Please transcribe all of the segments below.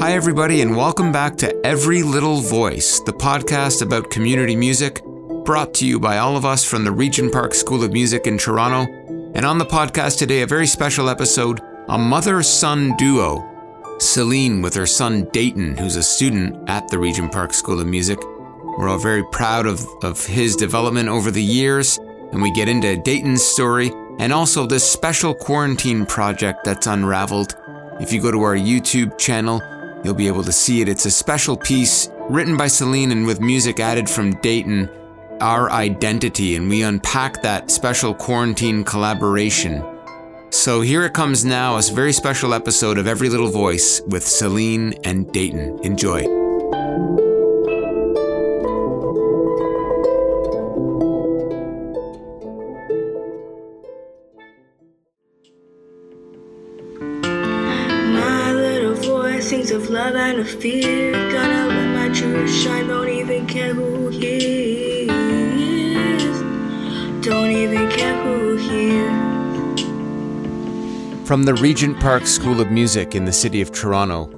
Hi, everybody, and welcome back to Every Little Voice, the podcast about community music, brought to you by all of us from the Regent Park School of Music in Toronto. And on the podcast today, a very special episode a mother son duo. Celine with her son Dayton, who's a student at the Regent Park School of Music. We're all very proud of, of his development over the years, and we get into Dayton's story and also this special quarantine project that's unraveled. If you go to our YouTube channel, you'll be able to see it. It's a special piece written by Celine and with music added from Dayton, Our Identity, and we unpack that special quarantine collaboration. So here it comes now, a very special episode of Every Little Voice with Celine and Dayton. Enjoy. Of love and of fear. Gonna let my truth shine, don't even care who hears. Don't even care who hears. From the Regent Park School of Music in the city of Toronto,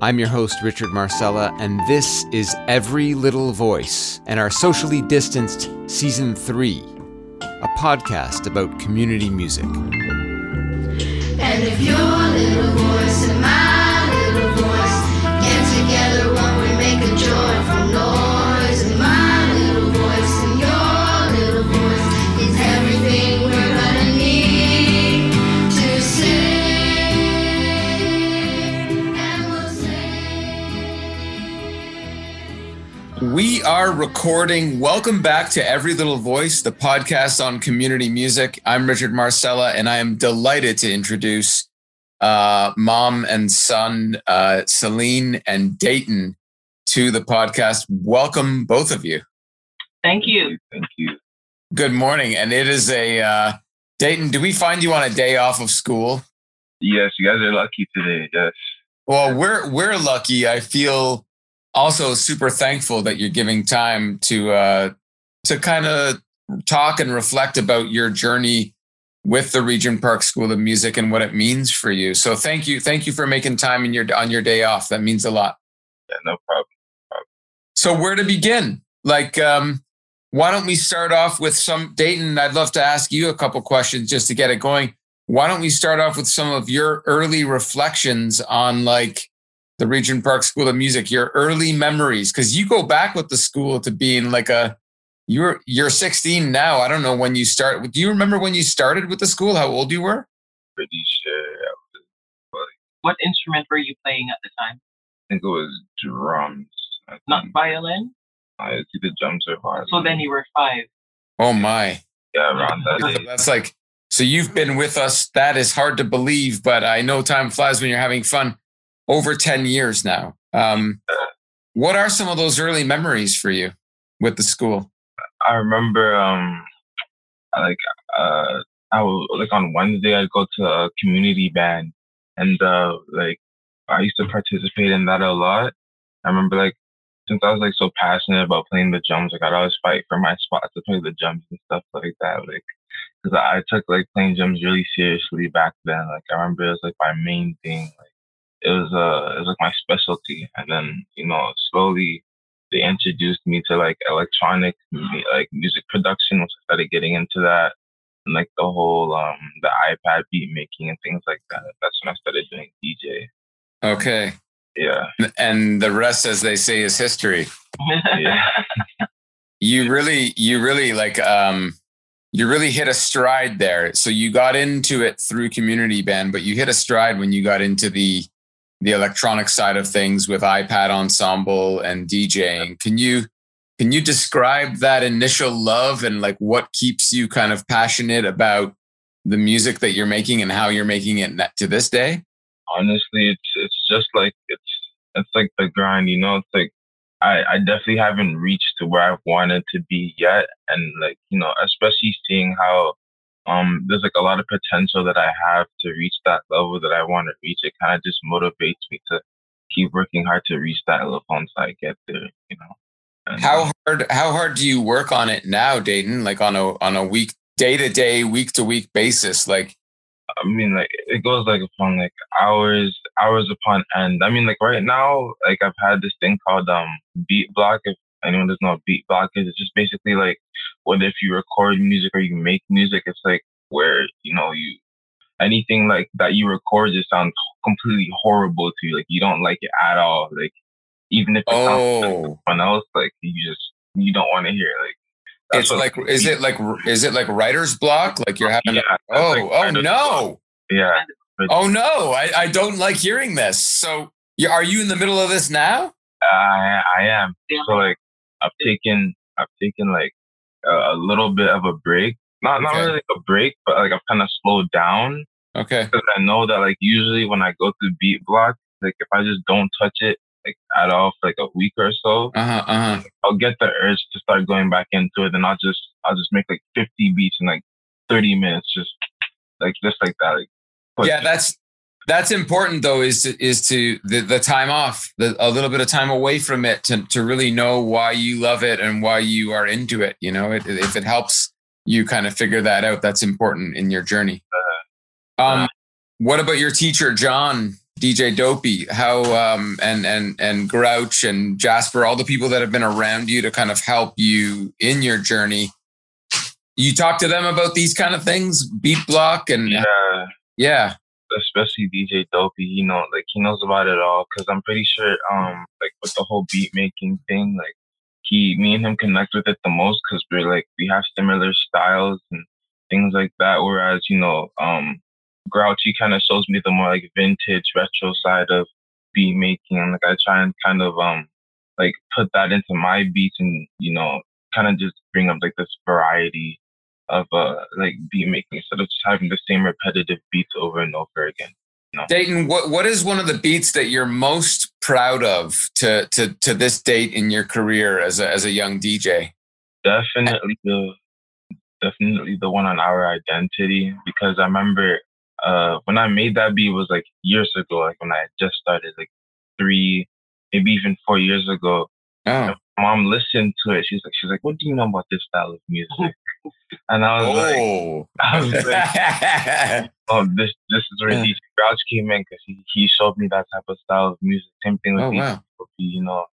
I'm your host, Richard Marcella, and this is Every Little Voice and our socially distanced Season 3, a podcast about community music. And if your little voice and my little voice We are recording. Welcome back to Every Little Voice, the podcast on community music. I'm Richard Marcella, and I am delighted to introduce uh, mom and son, uh, Celine and Dayton, to the podcast. Welcome, both of you. Thank you. Thank you. Good morning. And it is a, uh, Dayton, do we find you on a day off of school? Yes, you guys are lucky today. Yes. Well, we're we're lucky. I feel also super thankful that you're giving time to uh, to kind of talk and reflect about your journey with the Regent Park School of Music and what it means for you. So thank you, thank you for making time in your on your day off. That means a lot. Yeah, no problem. So where to begin? Like, um, why don't we start off with some Dayton? I'd love to ask you a couple questions just to get it going. Why don't we start off with some of your early reflections on like the Regent Park School of Music, your early memories? Because you go back with the school to being like a you're you're 16 now. I don't know when you start. Do you remember when you started with the school? How old you were? Pretty sure. Was, What instrument were you playing at the time? I think it was drums. Not violin? I see the drums or violin. So then you were five. Oh my. yeah, around that age. That's like so you've been with us. That is hard to believe, but I know time flies when you're having fun. Over 10 years now. Um, what are some of those early memories for you with the school? I remember, um, like, uh, I would like on Wednesday I'd go to a community band, and uh, like I used to participate in that a lot. I remember like since I was like so passionate about playing the drums, like I'd always fight for my spot to play the drums and stuff like that. Like, because I took like playing drums really seriously back then. Like I remember it was like my main thing. Like it was uh it was like my specialty. And then you know slowly they introduced me to like electronic like music production once I started getting into that and like the whole um the iPad beat making and things like that. That's when I started doing DJ. Okay. Yeah. And the rest, as they say, is history. Yeah. You really, you really like, um, you really hit a stride there. So you got into it through community band, but you hit a stride when you got into the the electronic side of things with iPad ensemble and DJing. Can you can you describe that initial love and like what keeps you kind of passionate about the music that you're making and how you're making it to this day? honestly, it's it's just like it's it's like the grind, you know. It's like I I definitely haven't reached to where I've wanted to be yet, and like you know, especially seeing how um there's like a lot of potential that I have to reach that level that I want to reach. It kind of just motivates me to keep working hard to reach that level once I get there, you know. And, How hard how hard do you work on it now, Dayton? Like on a on a week day to day, week to week basis? Like I mean, like it goes like upon like hours, hours upon end. I mean, like right now, like I've had this thing called um beat block. If anyone doesn't know what beat block is, it's just basically like whether if you record music or you make music, it's like where you know you anything like that you record just sounds completely horrible to you. Like you don't like it at all. Like even if it sounds like Oh, someone else, like you just you don't want to hear. It. Like it's what- like is it like is it like writer's block? Like you're having. yeah, to- that's oh, like oh kind of- no! yeah. Oh no! I, I don't like hearing this. So, you, are you in the middle of this now? I I am. Yeah. So like I've taken I've taken like a, a little bit of a break. Not not Okay. really like a break, but like I've kind of slowed down Okay. because I know that like usually when I go through beat block, like if I just don't touch it like at all for like a week or so, Uh huh. Uh huh. I'll get the urge to start going back into it, and I'll just I'll just make like 50 beats in like 30 minutes, just like just like that. Like, Yeah, that's that's important though. Is to, is to the, the time off, the, a little bit of time away from it to to really know why you love it and why you are into it. You know, it, if it helps you kind of figure that out, that's important in your journey. Um, what about your teacher, John? DJ Dopey, how um, and and and Grouch and Jasper, all the people that have been around you to kind of help you in your journey. You talk to them about these kind of things, beat block, and yeah. yeah. Especially DJ Dopey, you know, like he knows about it all. Cause I'm pretty sure, um, like with the whole beat making thing, like he, me and him connect with it the most because we're like, we have similar styles and things like that. Whereas, you know, um, Grouchy kind of shows me the more like vintage retro side of beat making. And like I try and kind of, um, like put that into my beats and, you know, kind of just bring up like this variety of uh like beat making instead of just having the same repetitive beats over and over again. Dayton, what what is one of the beats that you're most proud of to to to this date in your career as a as a young DJ? Definitely the definitely the one on our identity because I remember uh when I made that beat was like years ago, like when I just started, like three, maybe even four years ago. Oh, Mom listened to it. She's like, she's like, what do you know about this style of music? And I was like, oh, I was like, oh, this this is where Yeah. DJ Grouch came in because he, he showed me that type of style of music. Same thing with oh wow. You know.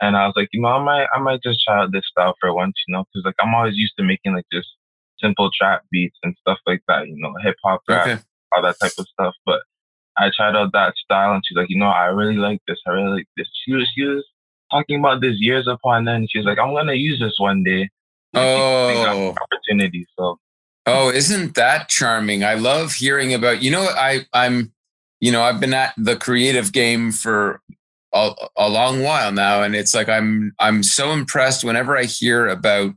And I was like, you know, I might I might just try out this style for once, you know, because like I'm always used to making like just simple trap beats and stuff like that, you know, hip hop rap, Okay. all that type of stuff. But I tried out that style, and she's like, you know, I really like this. I really like this. She was she was talking about this years upon end. She was like, I'm gonna use this one day. Oh. opportunity. So Oh, isn't that charming? I love hearing about. You know, I I'm, you know, I've been at the creative game for a, a long while now, and it's like I'm I'm so impressed whenever I hear about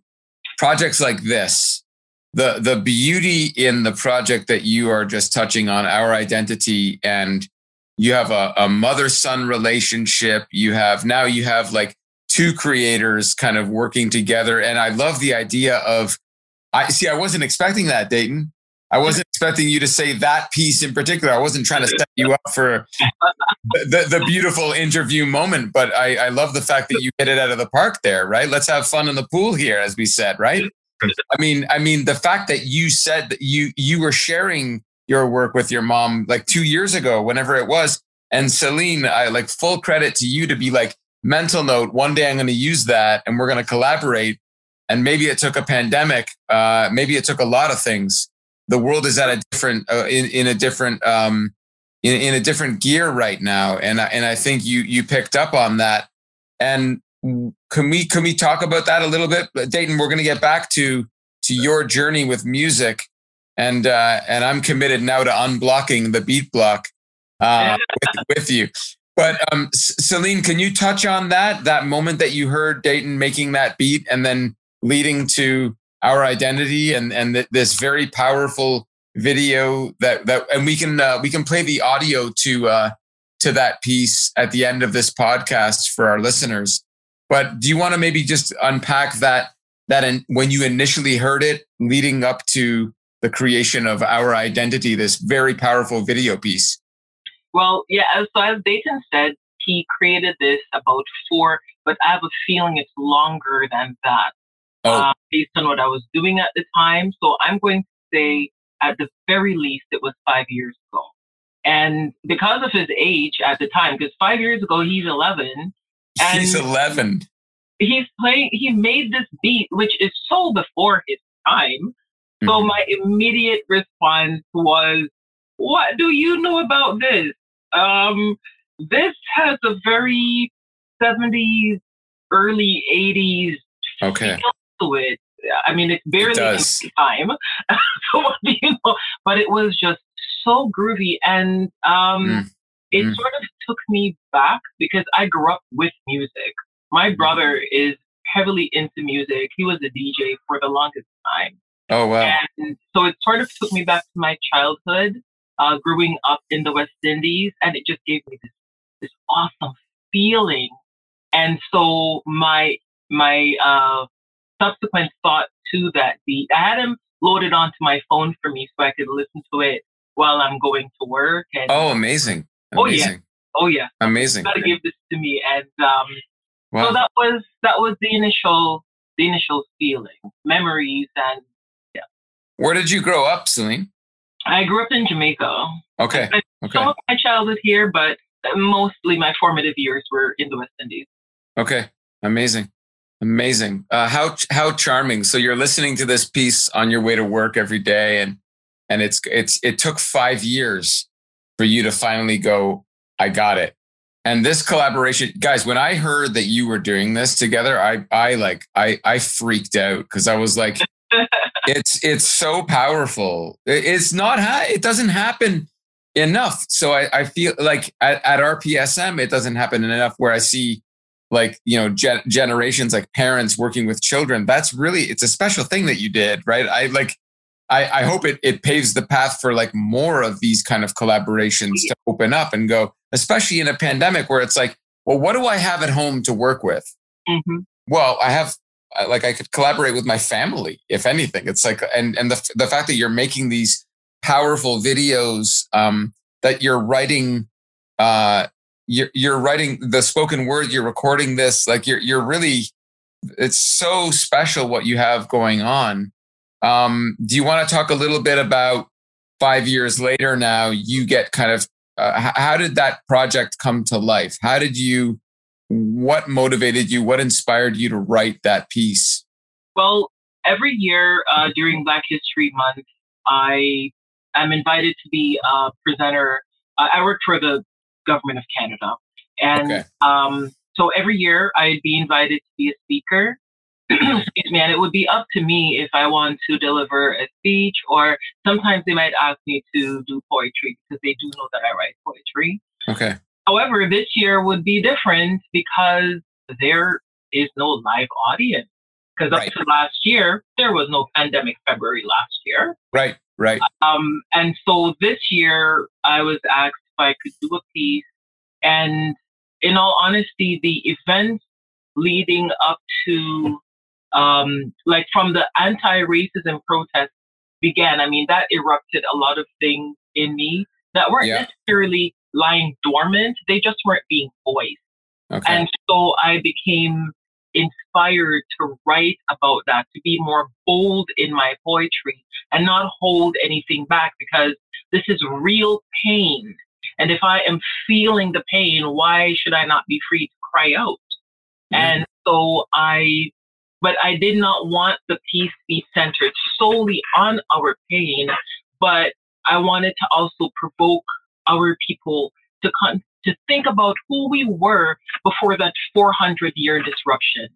projects like this. The the beauty in the project that you are just touching on, our identity, and you have a, a mother son relationship. You have now you have like two creators kind of working together, and I love the idea of I see. I wasn't expecting that, Dayton. I wasn't expecting you to say that piece in particular. I wasn't trying to set you up for the, the, the beautiful interview moment, but I, I love the fact that you hit it out of the park there, right? Let's have fun in the pool here, as we said, right? I mean, I mean, the fact that you said that you you were sharing your work with your mom like two years ago, whenever it was, and Celine, I like full credit to you to be like mental note. One day I'm going to use that, and we're going to collaborate. And maybe it took a pandemic uh, maybe it took a lot of things. The world is at a different uh, in, in a different um, in, in a different gear right now. And I- and I think you you picked up on that. And can we can we talk about that a little bit? Dayton we're going to get back to to your journey with music. And uh, and I'm committed now to unblocking the beat block uh, with, with you but um, Celine, can you touch on that that moment that you heard Dayton making that beat, and then leading to our identity and and th- this very powerful video that that and we can uh, we can play the audio to uh, to that piece at the end of this podcast for our listeners. But do you want to maybe just unpack that that in, when you initially heard it, leading up to the creation of our identity, this very powerful video piece? Well, yeah, as, so as Dayton said, he created this about four, but I have a feeling it's longer than that Oh, uh, based on what I was doing at the time. So I'm going to say at the very least, it was five years ago. And because of his age at the time, because five years ago he's 11, and He's 11. he's playing, he made this beat, which is so before his time. So Mhm. my immediate response was, "What do you know about this? Um, this has a very 70s, early 80s Okay. feel to it. I mean, it's barely does. time. so you know? But it was just so groovy, and um, Mm. it Mm. sort of took me back because I grew up with music. My Mm. brother is heavily into music. He was a DJ for the longest time. Oh, wow. And so it sort of took me back to my childhood, uh, growing up in the West Indies, and it just gave me this this awesome feeling. And so my my uh, subsequent thought to that beat, I had him loaded onto my phone for me so I could listen to it while I'm going to work. And Oh, amazing. Oh, yeah. Amazing. oh yeah, Amazing. gotta give this to me. And um, Wow. so that was that was the initial the initial feeling, memories, and yeah. Where did you grow up, Celine? I grew up in Jamaica. Okay. I- Okay. Some of my childhood here, but mostly my formative years were in the West Indies. Okay. Amazing. Amazing. Uh, how how charming. So you're listening to this piece on your way to work every day, and and it's it's it took five years for you to finally go. I got it. And this collaboration, guys. When I heard that you were doing this together, I I like I I freaked out because I was like, it's it's so powerful. It's not ha- it doesn't happen enough. So I, I feel like at, at RPSM it doesn't happen enough where I see like you know gen- generations like parents working with children. That's really it's a special thing that you did, right? I like I, I hope it it paves the path for like more of these kind of collaborations to open up and go, especially in a pandemic where it's like, well, what do I have at home to work with? hmm well i have I- like i could collaborate with my family if anything. It's like and and the, the fact that you're making these powerful videos um that you're writing uh you're, you're writing the spoken word you're recording this like you're you're really it's so special what you have going on. Um do you want to talk a little bit about five years later now you get kind of uh, how did that project come to life? How did you what motivated you what inspired you to write that piece Well, every year uh, during Black History Month, I am invited to be a presenter. Uh, I work for the government of Canada, and Okay. um, so every year I'd be invited to be a speaker. Excuse me, and it would be up to me if I want to deliver a speech, or sometimes they might ask me to do poetry because they do know that I write poetry. okay However, this year would be different because there is no live audience. Because Right. up to last year, there was no pandemic February last year. right right Um, and so this year, I was asked if I could do a piece. And in all honesty, the events leading up to, um, like from the anti racism protests began, I mean, that erupted a lot of things in me that weren't Yeah. necessarily lying dormant, they just weren't being voiced. okay And so I became inspired to write about that, to be more bold in my poetry and not hold anything back because this is real pain. And if I am feeling the pain, why should I not be free to cry out? Mhm. And so I, but I did not want the piece to be centered solely on our pain, but I wanted to also provoke our people to con- to think about who we were before that 400 year disruption.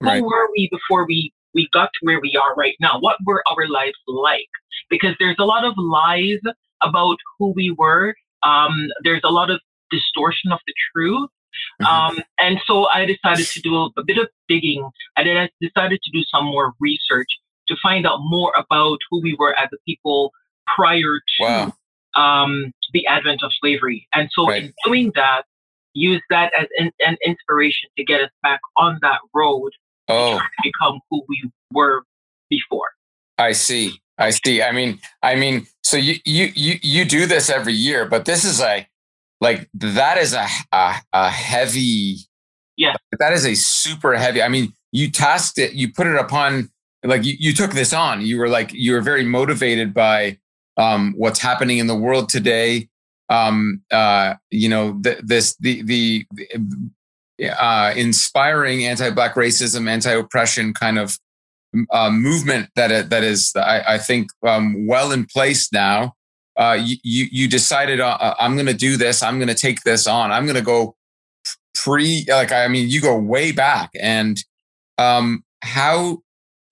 Who Right. were we before we we got to where we are right now? What were our lives like? Because there's a lot of lies about who we were. Um, there's a lot of distortion of the truth. Mhm. Um, and so I decided to do a, a bit of digging. I did- decided to do some more research to find out more about who we were as a people prior to Wow. Um, the advent of slavery. And so, Right. in doing that, use that as an, an inspiration to get us back on that road oh to become who we were before. i see i see i mean i mean so you you you you do this every year but this is a like that is a a, a heavy Yeah. that is a super heavy i mean you tasked it you put it upon like you, you took this on you were like you were very motivated by um, what's happening in the world today. Um, uh, you know, th- this the the, uh, inspiring anti-black racism, anti-oppression kind of uh, movement that that is, I, I think, um, well in place now. Uh, you, you decided uh, uh I'm going to do this. I'm going to take this on. I'm going to go pre. Like I mean, you go way back. And um, how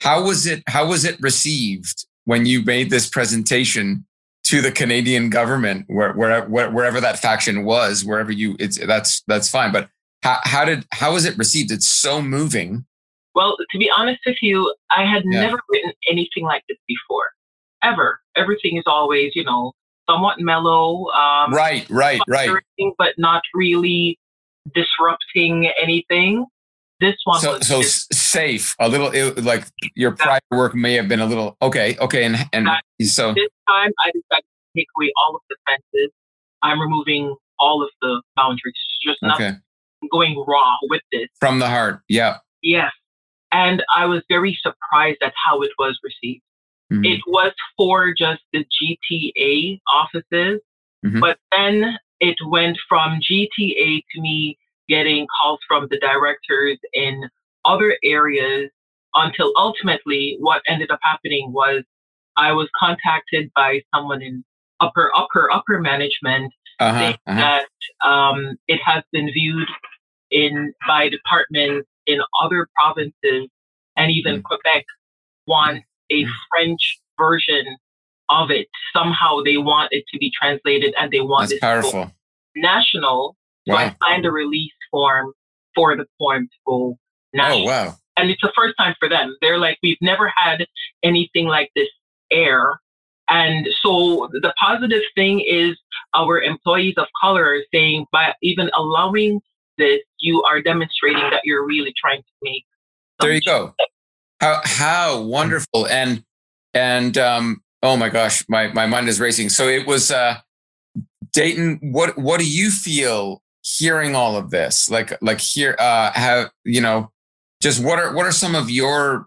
how was it? How was it received when you made this presentation to the Canadian government, where, where, wherever that faction was, wherever you, it's that's that's fine. But how, how did how was it received? It's so moving. Well, to be honest with you, I had yeah. never written anything like this before, ever. Everything is always, you know, somewhat mellow. Um, right, right, right. But not really disrupting anything. This one so, so just, safe, a little it, like your prior work may have been a little okay, okay, and and so this time I decided to take away all of the fences. I'm removing all of the boundaries, just not okay. going raw with this from the heart. Yeah. Yes, and I was very surprised at how it was received. Mm-hmm. It was for just the GTA offices, mm-hmm. but then it went from GTA to me getting calls from the directors in other areas until ultimately what ended up happening was I was contacted by someone in upper, upper, upper management uh-huh, saying uh-huh. that um, it has been viewed in by departments in other provinces and even mm. Quebec wants a mm. French version of it. Somehow they want it to be translated and they want That's it powerful. national. So wow. I signed a release form for the poem to go national. Oh wow. And it's the first time for them. They're like, we've never had anything like this air. And so the positive thing is our employees of color are saying by even allowing this, you are demonstrating that you're really trying to make. There you go. How how wonderful and and um oh my gosh, my my mind is racing. So it was uh Dayton, what what do you feel hearing all of this? Like like here uh have you know just what are what are some of your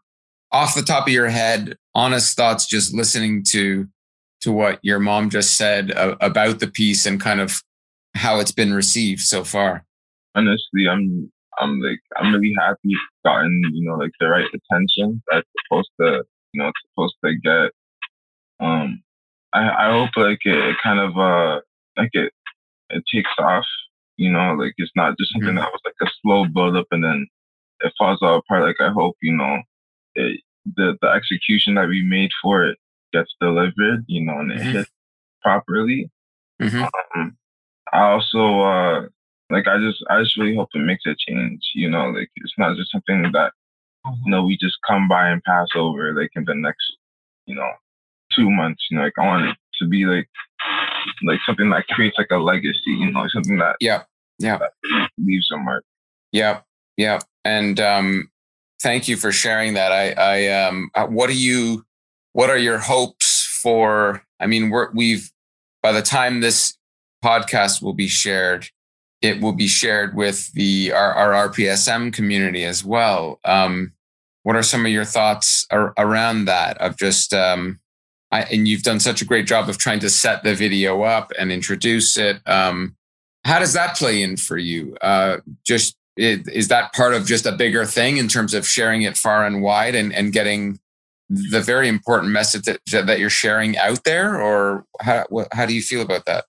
off the top of your head honest thoughts just listening to to what your mom just said uh, about the piece and kind of how it's been received so far? Honestly, I'm I'm like I'm really happy gotten you know like the right attention that's supposed to you know it's supposed to get. Um, I I hope like it, it kind of uh like it it takes off. You know, like it's not just something mm-hmm. that was like a slow build up and then it falls all apart. Like I hope you know it, the the execution that we made for it gets delivered. You know, and it mm-hmm. hits properly. Mm-hmm. Um, I also uh like I just I just really hope it makes a change. You know, like it's not just something that you know we just come by and pass over like in the next you know two months. You know, like I want it to be like like something that creates like a legacy. You know, something that yeah yeah that leaves a mark. Yeah yeah, and um, thank you for sharing that. I I um, uh, what do you what are your hopes for? I mean, we're, we've by the time this podcast will be shared it will be shared with the our, our RPSM community as well. Um, what are some of your thoughts ar- around that? Of just um, I, and you've done such a great job of trying to set the video up and introduce it. Um, how does that play in for you? Uh, just it, is that part of just a bigger thing in terms of sharing it far and wide and, and getting the very important message that, that you're sharing out there, or how how do you feel about that?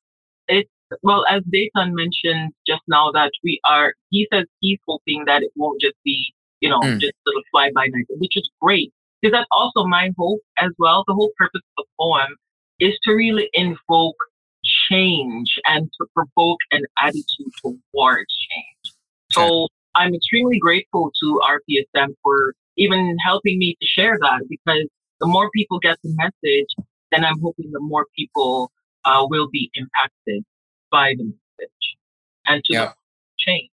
It's well, as Dayton mentioned just now, that we are, he says he's hoping that it won't just be, you know, mm. just little fly by night, which is great. Because that's also my hope as well. The whole purpose of the poem is to really invoke change and to provoke an attitude towards change. So I'm extremely grateful to RPSM for even helping me to share that because the more people get the message, then I'm hoping the more people uh, will be impacted by the message and to yeah. change.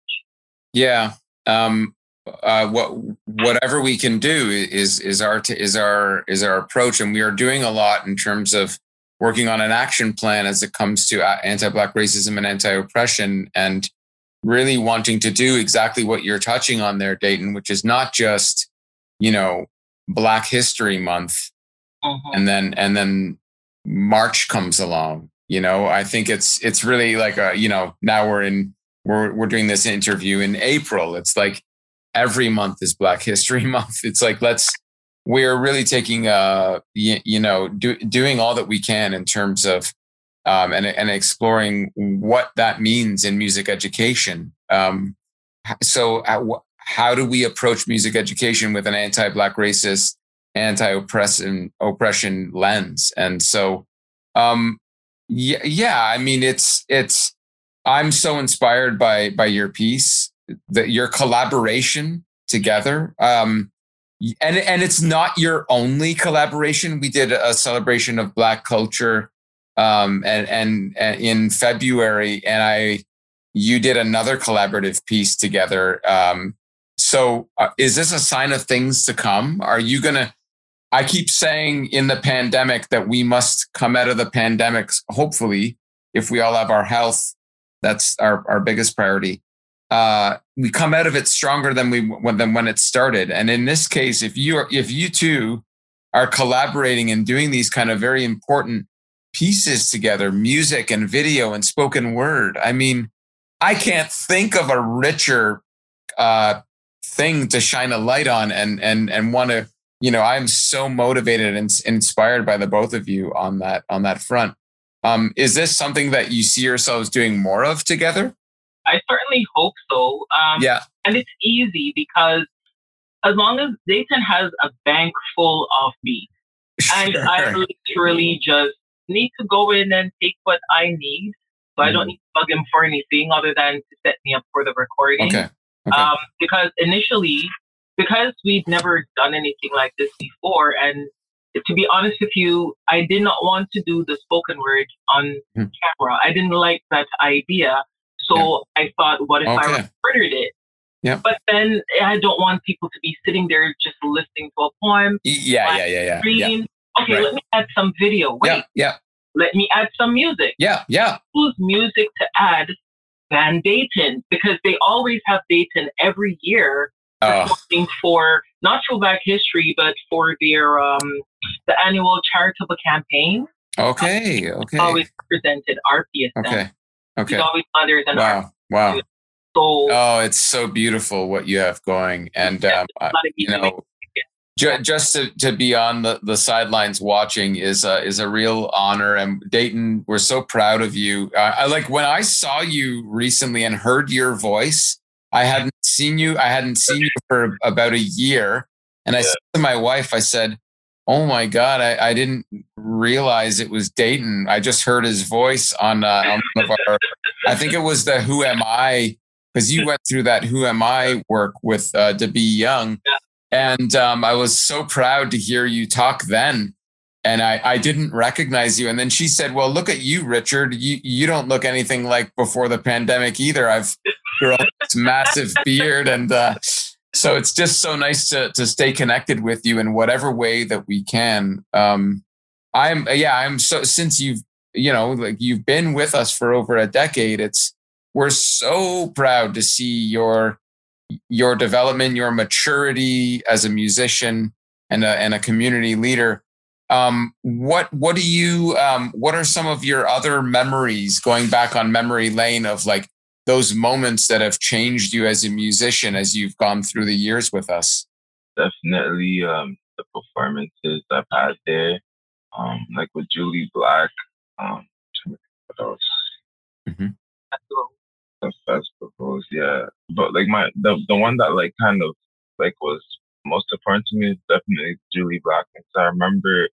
Yeah. Um, uh, what whatever we can do is is our is our is our approach, and we are doing a lot in terms of working on an action plan as it comes to uh, anti-black racism and anti-oppression, and really wanting to do exactly what you're touching on there, Dayton, which is not just you know Black History Month, uh-huh. and then and then March comes along. You know, I think it's it's really like a you know now we're in we're we're doing this interview in April. It's like every month is Black History Month. It's like let's we're really taking uh you, you know do, doing all that we can in terms of um, and and exploring what that means in music education. Um, so uh, how do we approach music education with an anti-black racist anti-oppression oppression lens and so um yeah yeah i mean it's it's i'm so inspired by by your piece your collaboration together um and and it's not your only collaboration we did a celebration of black culture um and and, and in february and i you did another collaborative piece together um so uh, is this a sign of things to come are you gonna I keep saying in the pandemic that we must come out of the pandemic, hopefully, if we all have our health, that's our, our biggest priority. Uh, we come out of it stronger than we than when it started. And in this case, if you are, if you two are collaborating and doing these kind of very important pieces together, music and video and spoken word, I mean, I can't think of a richer uh, thing to shine a light on and and and want to you know, I'm so motivated and inspired by the both of you on that on that front. Um, is this something that you see yourselves doing more of together? I certainly hope so. Um, yeah, and it's easy because as long as Dayton has a bank full of beats, sure. and I literally just need to go in and take what I need. So mm. I don't mm. need to bug him for anything other than to set me up for the recording. Okay. okay. Um, because initially because we've never done anything like this before, and to be honest with you, I did not want to do the spoken word on hmm. camera. I didn't like that idea. So yeah. I thought, what if okay. I recorded it? Yeah. But then I don't want people to be sitting there just listening to a poem. Yeah, yeah, yeah, yeah, yeah. Okay, right. let me add some video. Wait. Yeah, yeah. Let me add some music. Yeah, yeah. Whose music to add than Dayton? Because they always have Dayton every year oh. for not for Black History, but for their um, the annual charitable campaign. Okay, okay. Always presented RPSM. Okay, okay. It's always other than wow, wow. So, oh, it's so beautiful what you have going, and um, you know, just to, to be on the, the sidelines watching is a, is a real honor. And Dayton, we're so proud of you. Uh, I like when I saw you recently and heard your voice. I hadn't seen you. I hadn't seen you for about a year. And I said to my wife, I said, Oh my God, I, I didn't realize it was Dayton. I just heard his voice on, uh, on one of our, I think it was the Who Am I, because you went through that Who Am I work with uh, to be young. And um, I was so proud to hear you talk then and I, I didn't recognize you. And then she said, "Well, look at you, Richard. You you don't look anything like before the pandemic either. I've grown this massive beard, and uh, so it's just so nice to to stay connected with you in whatever way that we can. Um, I'm yeah, I'm so since you've you know like you've been with us for over a decade. It's we're so proud to see your your development, your maturity as a musician and a, and a community leader um, what what do you um, what are some of your other memories going back on memory lane of like those moments that have changed you as a musician as you've gone through the years with us? Definitely um, the performances I've had there, um, like with Jully Black. Um, what else? Mm-hmm. The festivals, yeah. But like my the the one that like kind of like was most important to me is definitely Jully Black. Because I remember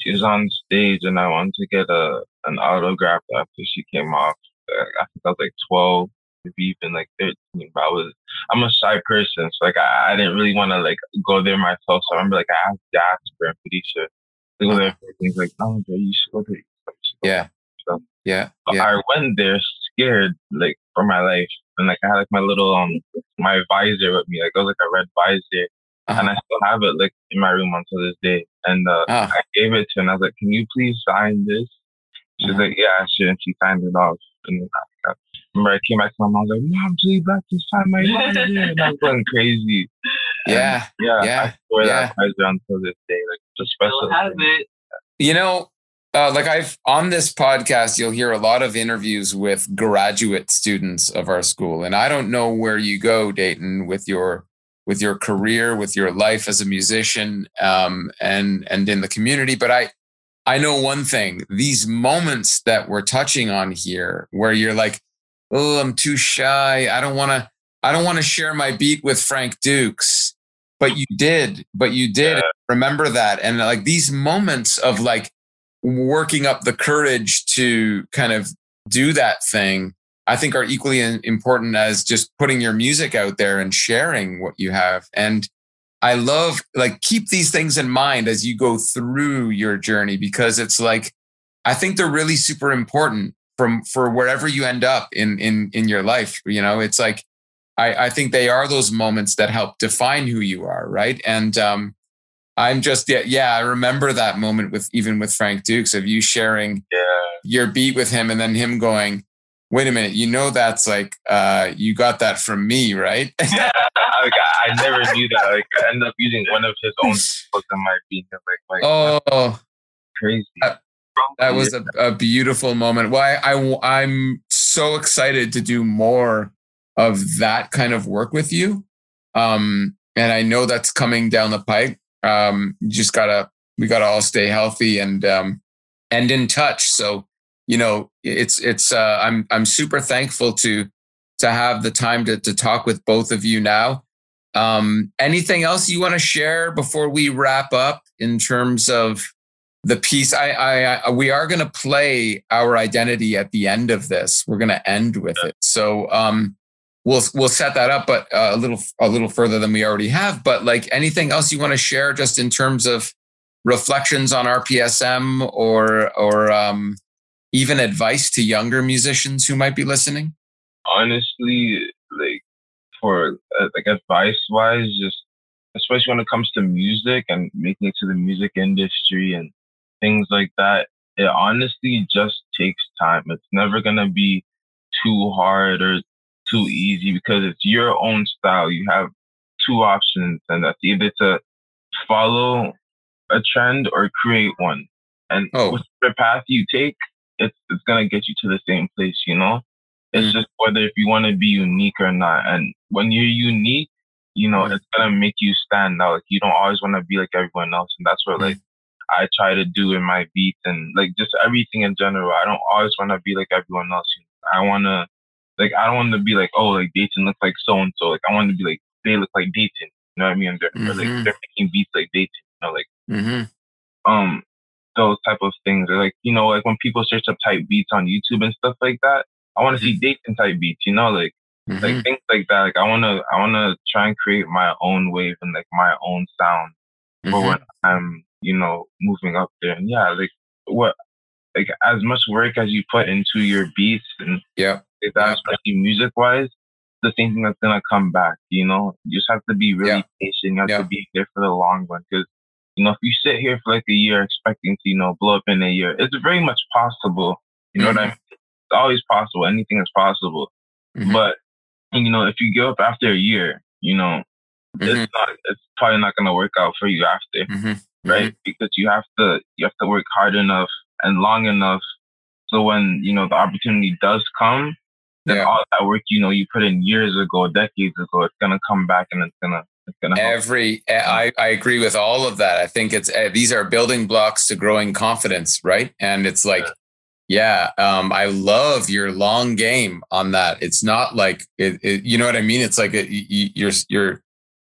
she was on stage and I wanted to get a an autograph after she came off. I think I was like 12, maybe even like 13. But I was, I'm a shy person. So like I, I didn't really want to like go there myself. So I remember like I asked Jasper and Felicia to go there. Things like, no, bro, you should go there. yeah. So, yeah. yeah. I went there scared like for my life. And like I had like my little um my visor with me. Like it was like a red visor. Uh-huh. And I still have it like in my room until this day. And uh, oh. I gave it to her and I was like, Can you please sign this? She's uh-huh. like, Yeah, sure. And she signed it off. And I, I remember I came back to my mom, I was like, Mom, please back to sign my mom. and I was going crazy. Yeah. And, yeah. Yeah. I swear yeah. that until this day. Like, just special. Still have it. You know, uh, like I've on this podcast, you'll hear a lot of interviews with graduate students of our school, and I don't know where you go, Dayton, with your with your career, with your life as a musician, um, and and in the community. But I I know one thing: these moments that we're touching on here, where you're like, "Oh, I'm too shy. I don't want to. I don't want to share my beat with Frank Dukes." But you did. But you did. Yeah. Remember that, and like these moments of like working up the courage to kind of do that thing, I think are equally important as just putting your music out there and sharing what you have. And I love like keep these things in mind as you go through your journey because it's like I think they're really super important from for wherever you end up in in in your life. You know, it's like I, I think they are those moments that help define who you are, right? And um, I'm just yeah, yeah, I remember that moment with even with Frank Dukes of you sharing Yeah. your beat with him and then him going, wait a minute, you know that's like uh you got that from me, right? Yeah. like, I, never knew that. Like, I ended up using one of his own books on my beat. Like, like oh, crazy. Uh, that was a, a beautiful moment. Well, I, I I'm so excited to do more of that kind of work with you. Um, and I know that's coming down the pike. Um, you just gotta we gotta all stay healthy and um and in touch. So, you know, it's it's uh I'm I'm super thankful to to have the time to to talk with both of you now. Um, anything else you want to share before we wrap up in terms of the piece? I, I, I we are going to play our identity at the end of this. We're going to end with it. So, um, we'll we'll set that up, but uh, a little a little further than we already have. But like anything else you want to share, just in terms of reflections on RPSM or or um, even advice to younger musicians who might be listening. honestly, like for uh, like advice wise, just especially when it comes to music and making it to the music industry and things like that, it honestly just takes time. It's never gonna be too hard or too easy because it's your own style. You have two options, and that's either to follow a trend or create one. And Oh. whichever path you take, it's it's gonna get you to the same place, you know. It's Mm. just whether if you want to be unique or not. And when you're unique, you know, Mm. it's gonna make you stand out. Like you don't always want to be like everyone else, and that's what Mm. like I try to do in my beats and like just everything in general. I don't always want to be like everyone else. I want to like I don't want to be like oh like Dayton looks like so and so. Like I want to be like they look like Dayton. You know what I mean? They're, Mhm. like they're making beats like Dayton. You know, like Mm-hmm. um those type of things or like you know like when people search up type beats on YouTube and stuff like that. I want to see Dayton type beats. You know, like Mm-hmm. like things like that. Like I wanna I wanna try and create my own wave and like my own sound Mm-hmm. for when I'm you know moving up there. And yeah, like what like as much work as you put into your beats and yeah. like that, Yeah. especially music wise, the same thing that's gonna come back. You know, you just have to be really Yeah. patient. You have Yeah. to be here for the long run because. You know, if you sit here for like a year expecting to, you know, blow up in a year, it's very much possible. You know what I Mhm. mean? It's always possible. Anything is possible. Mhm. But you know, if you give up after a year, you know, Mhm. it's not it's probably not gonna work out for you after, Right? Because you have to you have to work hard enough and long enough so when, you know, the opportunity does come, then Yeah. all that work, you know, you put in years ago, decades ago, it's gonna come back and it's gonna it's gonna help. Every, eh, I, I agree with all of that. I think it's uh, these are building blocks to growing confidence, right? And it's like, yeah, um, I love your long game on that. It's not like it, it you know what I mean. It's like it, you, you're you're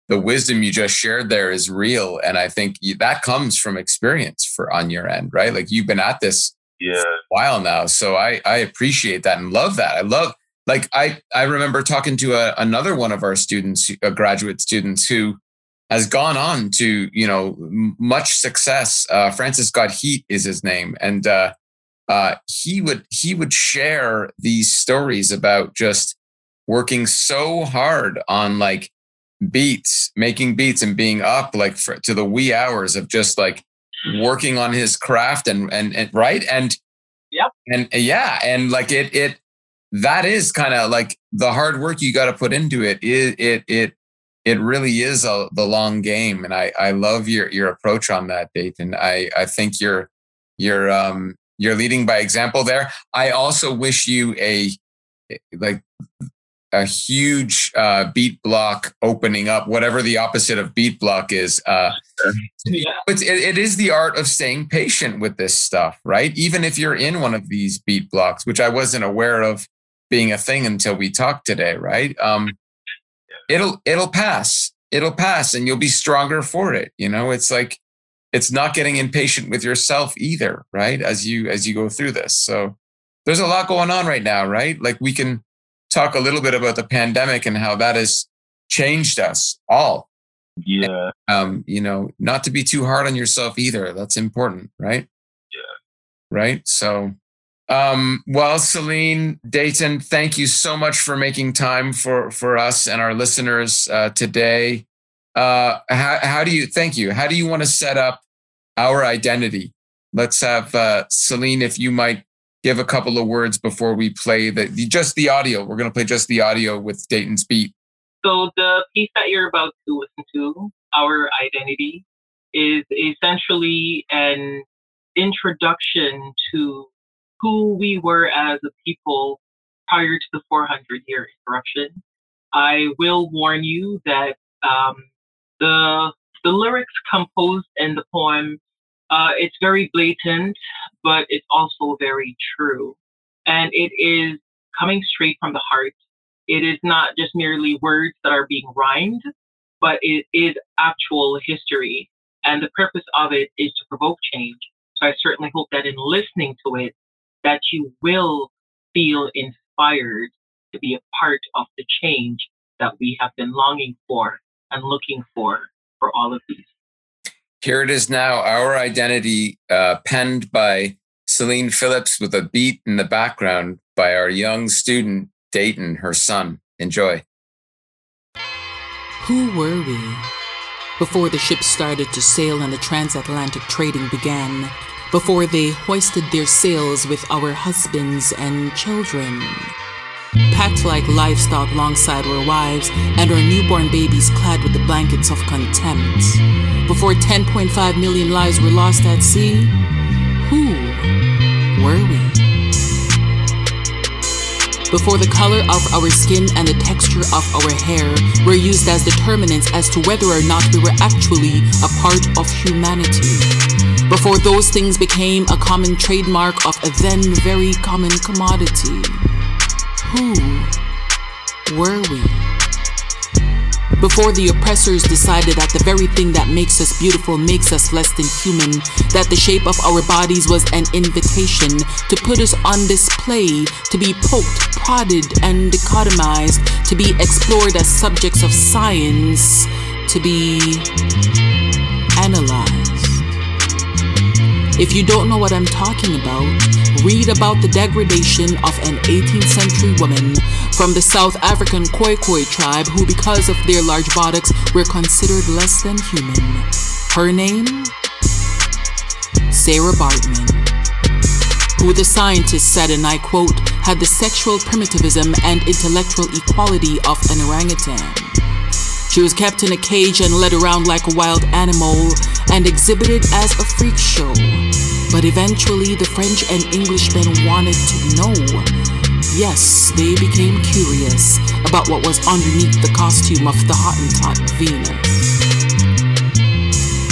the wisdom you just shared there is real, and I think you, that comes from experience for on your end, right? Like you've been at this Yeah. while now. So I I appreciate that and love that. I love like I I remember talking to a, another one of our students, a graduate students who has gone on to you know much success. Uh, Francis Scott Heat is his name, and uh, uh, he would he would share these stories about just working so hard on like beats, making beats, and being up like for, to the wee hours of just like working on his craft and and, and right and Yep. and yeah and like it it that is kind of like the hard work you got to put into it it it it it really is a, the long game and i i love your your approach on that Dayton. i i think you're you're um you're leading by example there. I also wish you a like a huge uh, beat block opening up, whatever the opposite of beat block is. Uh, Yeah. it's, it, it is the art of staying patient with this stuff, right? Even if you're in one of these beat blocks, which I wasn't aware of being a thing until we talked today, right? Um, it'll it'll pass. It'll pass, and you'll be stronger for it. You know, it's like it's not getting impatient with yourself either, right? As you as you go through this, so there's a lot going on right now, right? Like we can talk a little bit about the pandemic and how that has changed us all. Yeah. Um, you know, not to be too hard on yourself either. That's important, right? Yeah. Right. So, um, well, Celine Dayton, thank you so much for making time for for us and our listeners uh, today. Uh, how, how do you? Thank you. How do you want to set up our identity? Let's have uh, Celine, if you might give a couple of words before we play the, just the audio. We're going to play just the audio with Dayton's beat. So the piece that you're about to listen to, Our Identity, is essentially an introduction to who we were as a people prior to the 400 year interruption. I will warn you that um, the the lyrics composed in the poem uh, it's very blatant, but it's also very true, and it is coming straight from the heart it is not just merely words that are being rhymed, but it is actual history. And the purpose of it is to provoke change. So I certainly hope that in listening to it, that you will feel inspired to be a part of the change that we have been longing for and looking for for all of these. Here it is now, our identity, uh, penned by Celine Phillips with a beat in the background by our young student, Dayton, her son. Enjoy. Who were we? Before the ships started to sail and the transatlantic trading began, before they hoisted their sails with our husbands and children. Packed like livestock alongside our wives and our newborn babies clad with the blankets of contempt. Before 10.5 million lives were lost at sea, who were we? before the color of our skin and the texture of our hair were used as determinants as to whether or not we were actually a part of humanity. Before those things became a common trademark of a then very common commodity. Who were we? Before the oppressors decided that the very thing that makes us beautiful makes us less than human, that the shape of our bodies was an invitation to put us on display, to be poked, prodded, and dichotomized, to be explored as subjects of science, to be analyzed. If you don't know what I'm talking about, read about the degradation of an 18th century woman from the South African Khoikhoi tribe who, because of their large buttocks, were considered less than human. Her name? Sarah Baartman. Who the scientists said, and I quote, had the sexual primitivism and intellectual equality of an orangutan. She was kept in a cage and led around like a wild animal and exhibited as a freak show. But eventually, the French and Englishmen wanted to know. Yes, they became curious about what was underneath the costume of the Hottentot Venus.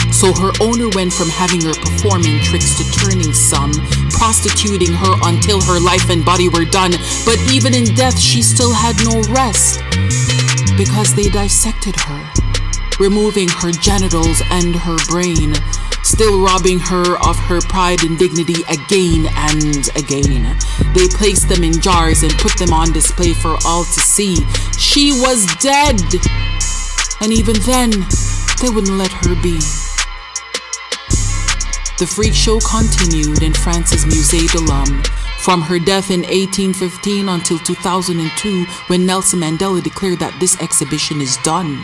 So her owner went from having her performing tricks to turning some, prostituting her until her life and body were done. But even in death, she still had no rest because they dissected her, removing her genitals and her brain, still robbing her of her pride and dignity again and again. They placed them in jars and put them on display for all to see. She was dead! And even then, they wouldn't let her be. The freak show continued in France's Musée de l'Homme from her death in 1815 until 2002 when Nelson Mandela declared that this exhibition is done.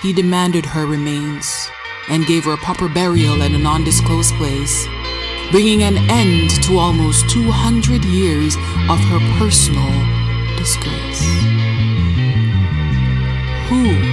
He demanded her remains and gave her a proper burial at a non disclosed place, bringing an end to almost 200 years of her personal disgrace. Who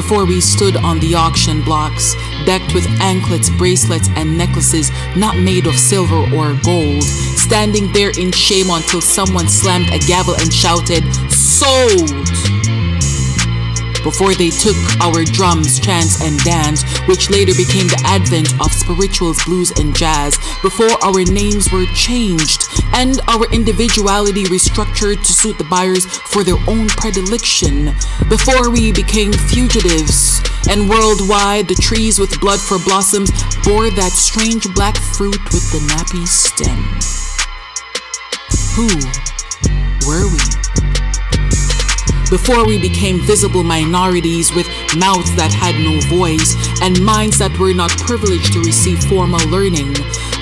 before we stood on the auction blocks, decked with anklets, bracelets, and necklaces not made of silver or gold, standing there in shame until someone slammed a gavel and shouted, Sold! Before they took our drums, chants, and dance, which later became the advent of spirituals, blues, and jazz, before our names were changed and our individuality restructured to suit the buyers for their own predilection, before we became fugitives, and worldwide the trees with blood for blossoms bore that strange black fruit with the nappy stem. Who were we? Before we became visible minorities with mouths that had no voice and minds that were not privileged to receive formal learning,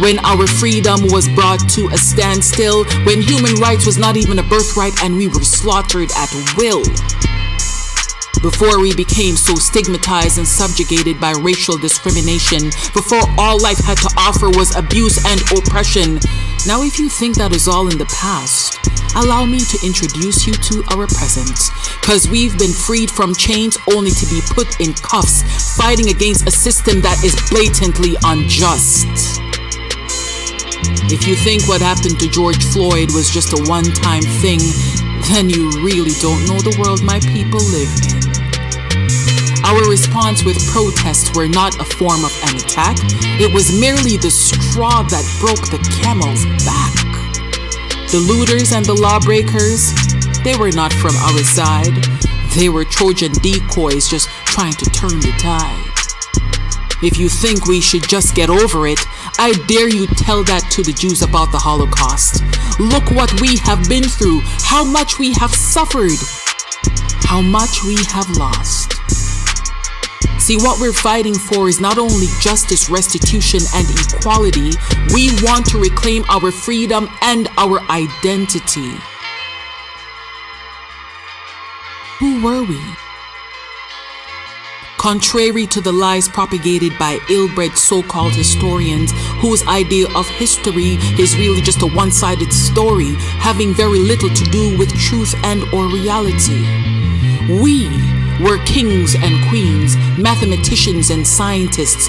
when our freedom was brought to a standstill, when human rights was not even a birthright and we were slaughtered at will. Before we became so stigmatized and subjugated by racial discrimination, before all life had to offer was abuse and oppression. Now, if you think that is all in the past, allow me to introduce you to our present. Cause we've been freed from chains only to be put in cuffs, fighting against a system that is blatantly unjust. If you think what happened to George Floyd was just a one time thing, then you really don't know the world my people live in. Our response with protests were not a form of an attack, it was merely the straw that broke the camel's back. The looters and the lawbreakers, they were not from our side. They were Trojan decoys just trying to turn the tide. If you think we should just get over it, I dare you tell that to the Jews about the Holocaust. Look what we have been through, how much we have suffered, how much we have lost. See, what we're fighting for is not only justice, restitution, and equality, we want to reclaim our freedom and our identity. Who were we? Contrary to the lies propagated by ill bred so called historians, whose idea of history is really just a one sided story, having very little to do with truth and or reality. We were kings and queens, mathematicians and scientists,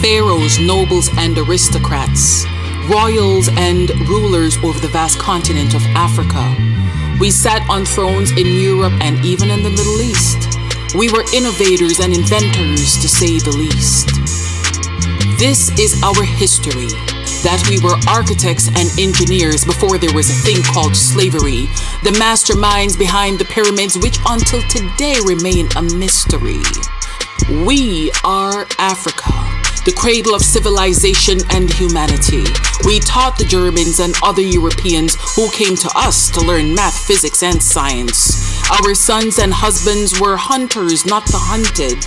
pharaohs, nobles, and aristocrats, royals and rulers over the vast continent of Africa. We sat on thrones in Europe and even in the Middle East. We were innovators and inventors, to say the least. This is our history that we were architects and engineers before there was a thing called slavery, the masterminds behind the pyramids, which until today remain a mystery. We are Africa, the cradle of civilization and humanity. We taught the Germans and other Europeans who came to us to learn math, physics, and science. Our sons and husbands were hunters, not the hunted.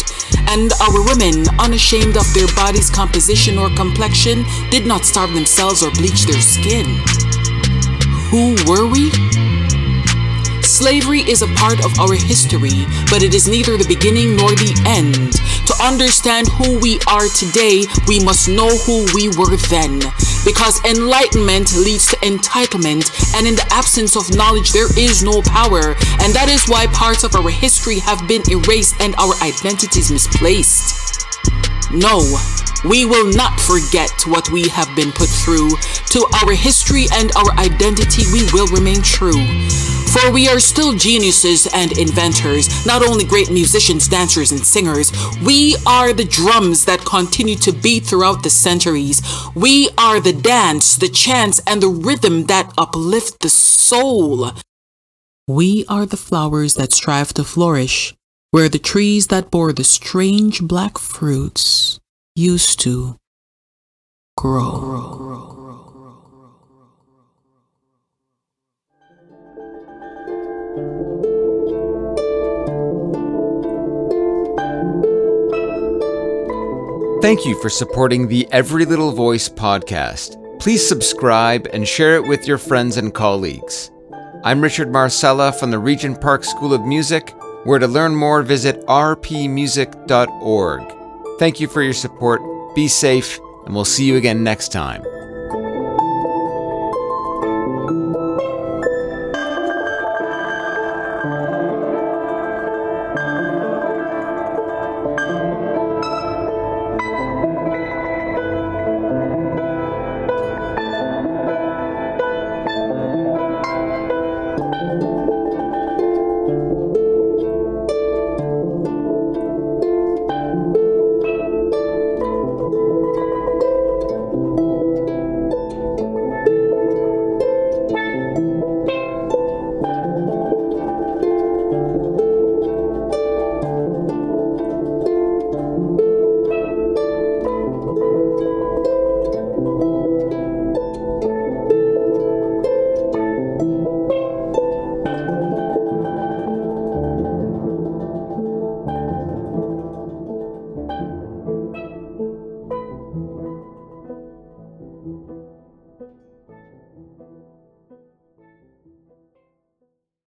And our women, unashamed of their body's composition or complexion, did not starve themselves or bleach their skin. Who were we? Slavery is a part of our history, but it is neither the beginning nor the end. To understand who we are today, we must know who we were then. Because enlightenment leads to entitlement, and in the absence of knowledge, there is no power. And that is why parts of our history have been erased and our identities misplaced. No, we will not forget what we have been put through. To our history and our identity, we will remain true. For we are still geniuses and inventors, not only great musicians, dancers, and singers. We are the drums that continue to beat throughout the centuries. We are the dance, the chants, and the rhythm that uplift the soul. We are the flowers that strive to flourish, where the trees that bore the strange black fruits used to grow. Thank you for supporting the Every Little Voice podcast. Please subscribe and share it with your friends and colleagues. I'm Richard Marcella from the Regent Park School of Music, where to learn more, visit rpmusic.org. Thank you for your support, be safe, and we'll see you again next time.